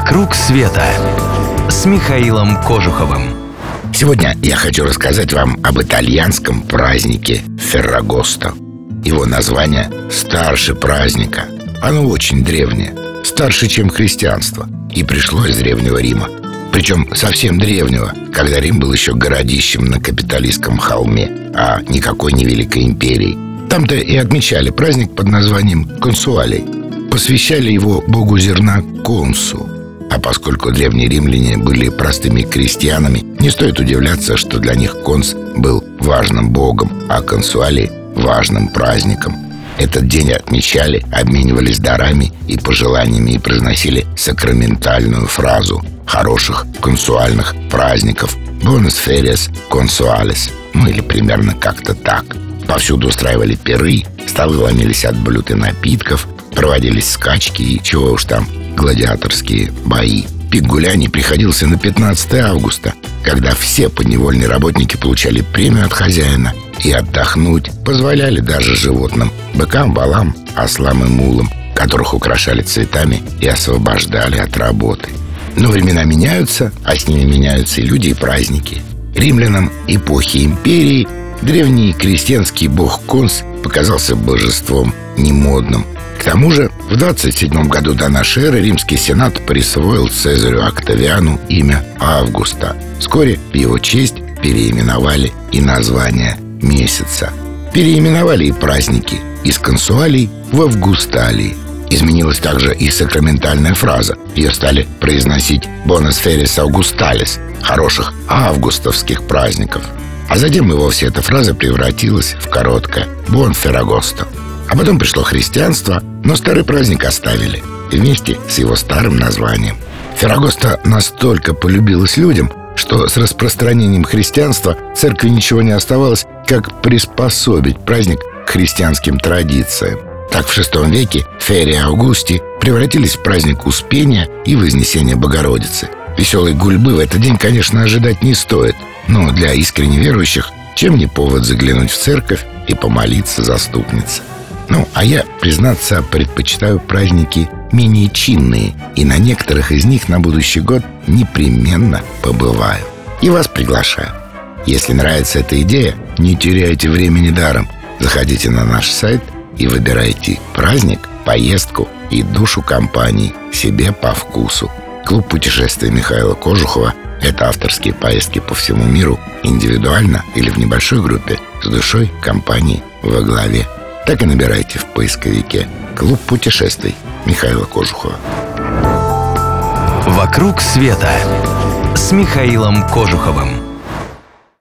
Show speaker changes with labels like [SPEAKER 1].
[SPEAKER 1] «Вокруг света» с Михаилом Кожуховым.
[SPEAKER 2] Сегодня я хочу рассказать вам об итальянском празднике Феррагоста. Его название старше праздника. Оно очень древнее, старше, чем христианство, и пришло из Древнего Рима. Причем совсем древнего, когда Рим был еще городищем на капиталистском холме, а никакой не великой империей. Там-то и отмечали праздник под названием Консуалей. Посвящали его богу зерна Консу. А поскольку древние римляне были простыми крестьянами, не стоит удивляться, что для них Конс был важным богом, а Консуалий – важным праздником – этот день отмечали, обменивались дарами и пожеланиями и произносили сакраментальную фразу хороших консуальных праздников «Buenos ferias consuales» ну или примерно как-то так. Повсюду устраивали пиры, столы ломились от блюд и напитков, проводились скачки и чего уж там, гладиаторские бои. Пик гуляний приходился на 15 августа, когда все подневольные работники получали премию от хозяина и отдохнуть позволяли даже животным, быкам, валам, ослам и мулам, которых украшали цветами и освобождали от работы. Но времена меняются, а с ними меняются и люди, и праздники. Римлянам эпохи империи древний крестьянский бог Конс показался божеством немодным. К тому же в 27 году до нашей эры римский сенат присвоил Цезарю Октавиану имя Августа. Вскоре в его честь переименовали и название месяца. Переименовали и праздники из консуалий в августалии. Изменилась также и сакраментальная фраза. Ее стали произносить «Бонас ферис аугусталис» – хороших августовских праздников. А затем и вовсе эта фраза превратилась в короткое «Бон феррагосто». А потом пришло христианство, но старый праздник оставили вместе с его старым названием. Феррагоста настолько полюбилась людям, что с распространением христианства церкви ничего не оставалось, как приспособить праздник к христианским традициям. Так в VI веке Ферри Аугусти превратились в праздник Успения и Вознесения Богородицы. Веселой гульбы в этот день, конечно, ожидать не стоит, но для искренне верующих чем не повод заглянуть в церковь и помолиться заступнице. Ну, а я, признаться, предпочитаю праздники менее чинные, и на некоторых из них на будущий год непременно побываю. И вас приглашаю. Если нравится эта идея, не теряйте времени даром. Заходите на наш сайт и выбирайте праздник, поездку и душу компании себе по вкусу. Клуб путешествий Михаила Кожухова – это авторские поездки по всему миру, индивидуально или в небольшой группе, с душой компании во главе. Так и набирайте в поисковике «Клуб путешествий» Михаила Кожухова.
[SPEAKER 1] «Вокруг света» с Михаилом Кожуховым.